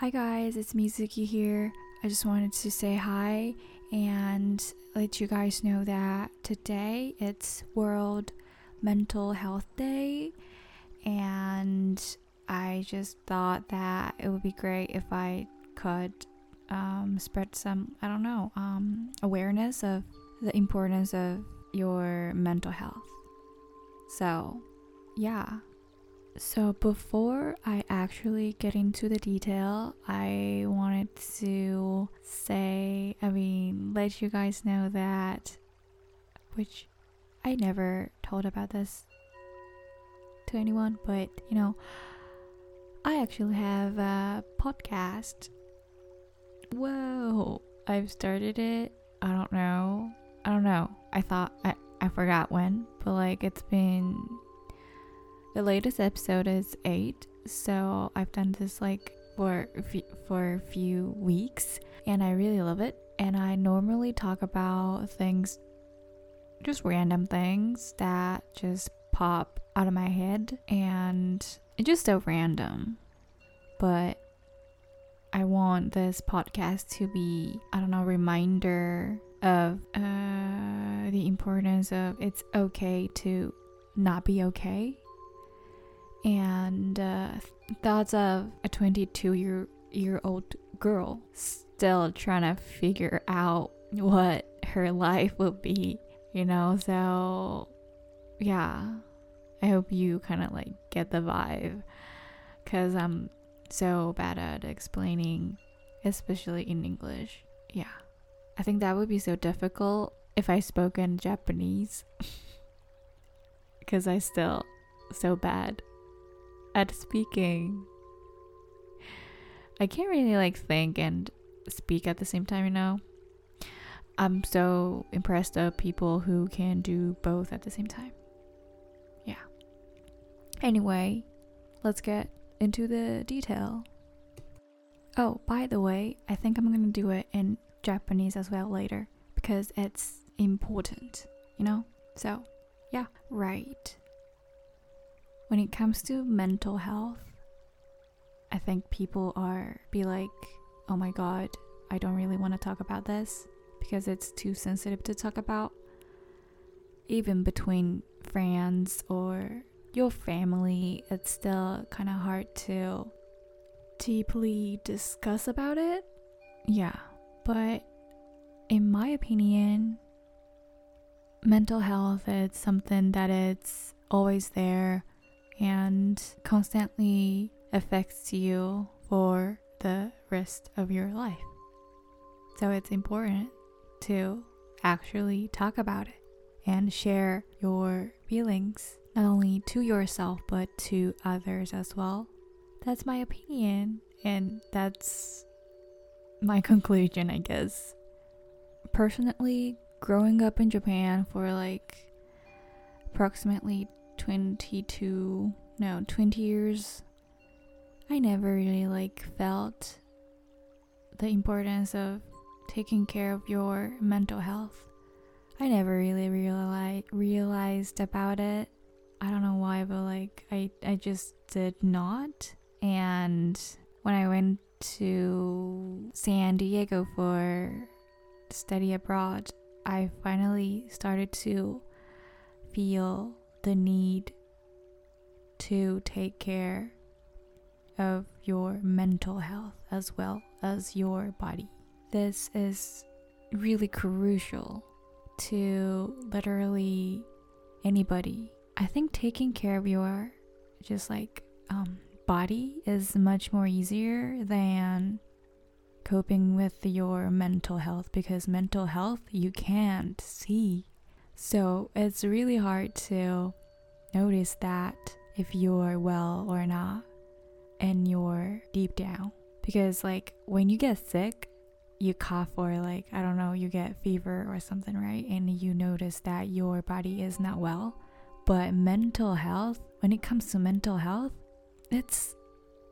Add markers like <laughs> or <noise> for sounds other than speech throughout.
Hi guys, it's Mizuki here. I just wanted to say hi and let you guys know that today it's World Mental Health Day and I just thought that it would be great if I could um, spread some, I don't know, um, awareness of the importance of your mental health. So, yeah. So, before I actually get into the detail, I wanted to say, I mean, let you guys know that, which I never told about this to anyone, but you know, I actually have a podcast. Whoa, I've started it. I don't know. I don't know. I thought I, I forgot when, but like it's been the latest episode is 8, so I've done this like for for a few weeks and I really love it. And I normally talk about things just random things that just pop out of my head and it's just so random. But I want this podcast to be, I don't know, a reminder of uh, the importance of it's okay to not be okay and uh, thoughts of a 22 year year old girl still trying to figure out what her life will be you know? So yeah. I hope you kind of like get the vibe. Because i'm so bad at explaining especially in english. Yeah. I think that would be so difficult if i spoke in japanese. <laughs> Because i still so bad at speaking. I can't really like think and speak at the same time, you know. I'm so impressed of people who can do both at the same time. Yeah. Anyway, let's get into the detail. Oh, by the way, I think I'm gonna do it in Japanese as well later because it's important, you know? So, yeah, right when it comes to mental health, I think people are be like, "Oh my god, I don't really want to talk about this because it's too sensitive to talk about." Even between friends or your family, it's still kind of hard to deeply discuss about it. Yeah, but in my opinion, mental health is something that it's always there and constantly affects you for the rest of your life. So it's important to actually talk about it and share your feelings, not only to yourself but to others as well. That's my opinion, and that's my <laughs> conclusion, I guess. Personally, growing up in Japan for like approximately 22 no 20 years. I never really like felt the importance of taking care of your mental health. I never really realized realized about it. I don't know why but like i i just did not. And when i went to san diego for study abroad i finally started to feel the need to take care of your mental health as well as your body. This is really crucial to literally anybody. I think taking care of your just like um, body is much more easier than coping with your mental health because mental health you can't see so it's really hard to notice that if you're well or not and you're deep down. Because, like, when you get sick, you cough or, like, I don't know, you get fever or something, right? And you notice that your body is not well. But mental health, when it comes to mental health, it's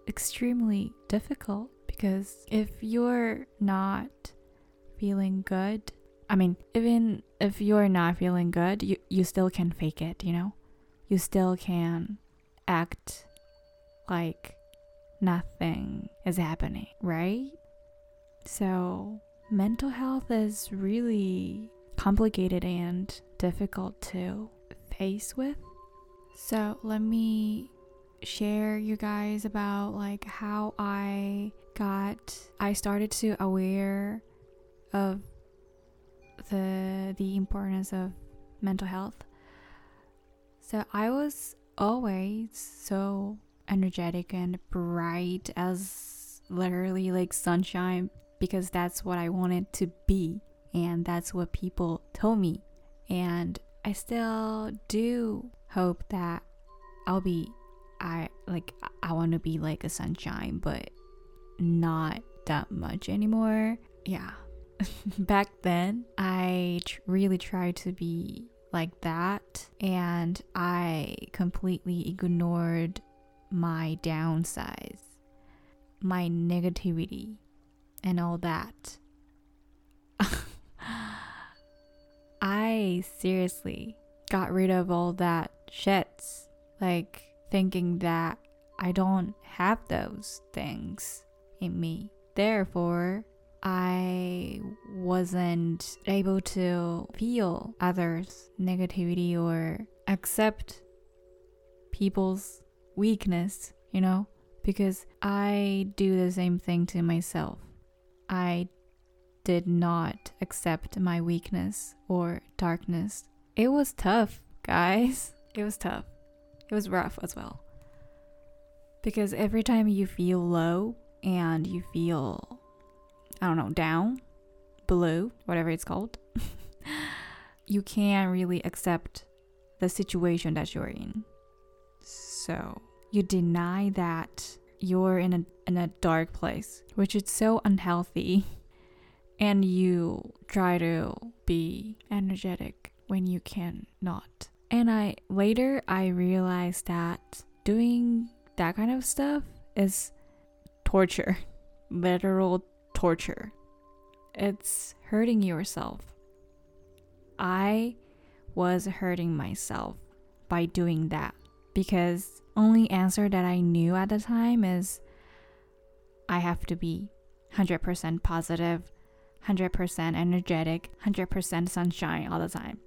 extremely difficult because if you're not feeling good I mean, even if you're not feeling good, you, you still can fake it, you know? You still can act like nothing is happening, right? So, mental health is really complicated and difficult to face with. So, let me share you guys about like how I got I started to aware of the the importance of mental health. So I was always so energetic and bright as literally like sunshine because that's what I wanted to be and that's what people told me. And I still do hope that I'll be I like I want to be like a sunshine but not that much anymore. Yeah. <laughs> Back then, I tr- really tried to be like that and I completely ignored my downsides, my negativity, and all that. <laughs> I seriously got rid of all that shits, like thinking that I don't have those things in me. Therefore, I wasn't able to feel others' negativity or accept people's weakness, you know, because I do the same thing to myself. I did not accept my weakness or darkness. It was tough, guys. It was tough. It was rough as well. Because every time you feel low and you feel, I don't know, down, below, whatever it's called, <laughs> you can't really accept the situation that you're in. So you deny that you're in a in a dark place, which is so unhealthy. <laughs> And you try to be energetic when you can not. And I later I realized that doing that kind of stuff is torture. <laughs> Literal torture. It's hurting yourself. I was hurting myself by doing that because only answer that I knew at the time is I have to be 100% positive, 100% energetic, 100% sunshine all the time.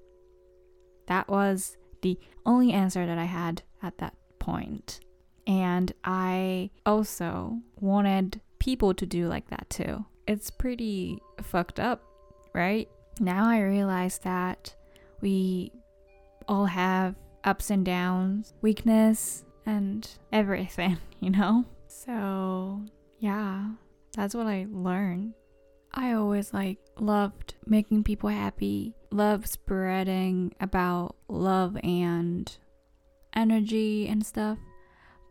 That was the only answer that I had at that point. And I also wanted people to do like that too. It's pretty fucked up, right? Now I realize that we all have ups and downs, weakness, and everything, <laughs> you know? So, yeah, that's what I learned. I always like loved making people happy, love spreading about love and energy and stuff,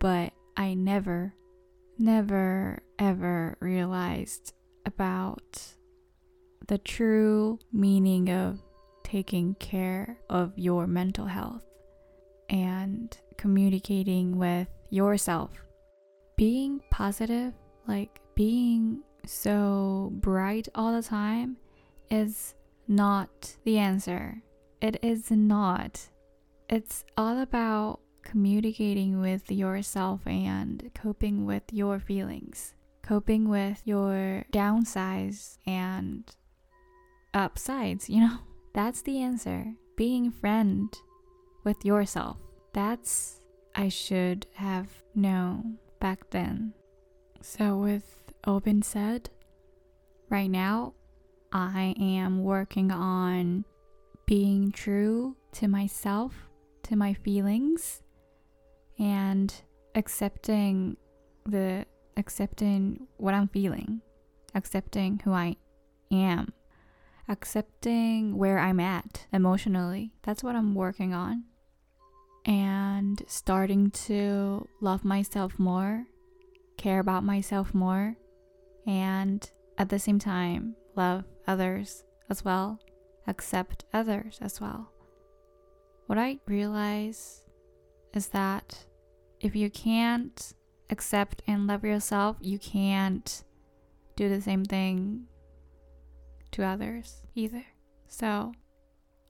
but I never, never, ever realized about the true meaning of taking care of your mental health and communicating with yourself. Being positive, like being so bright all the time, is not the answer. It is not. It's all about communicating with yourself and coping with your feelings, coping with your downsides and upsides, you know? <laughs> That's the answer. Being friend with yourself. That's I should have known back then. So with open said, right now I am working on being true to myself, to my feelings, and accepting the accepting what I'm feeling, accepting who I am, accepting where I'm at emotionally. That's what I'm working on. And starting to love myself more, care about myself more, and at the same time, love others as well, accept others as well. What I realize is that if you can't accept and love yourself, you can't do the same thing to others either. So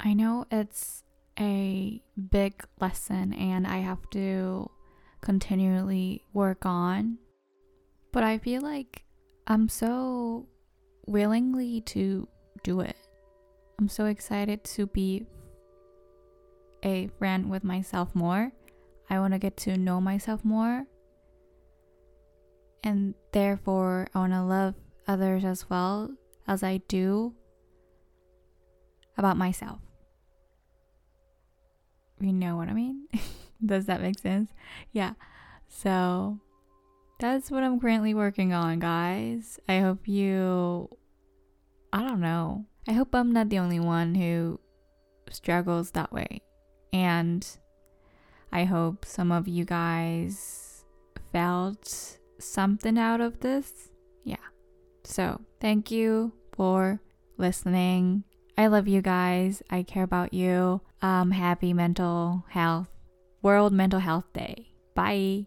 I know it's a big lesson and I have to continually work on But I feel like I'm so willingly to do it. I'm so excited to be a friend with myself more. I want to get to know myself more. And therefore, I want to love others as well as I do about myself. You know what I mean? <laughs> Does that make sense? Yeah. So that's what I'm currently working on, guys. I hope you. I don't know. I hope I'm not the only one who struggles that way. And I hope some of you guys felt something out of this. Yeah. So, thank you for listening. I love you guys. I care about you. Um, happy mental health, World Mental Health Day. Bye.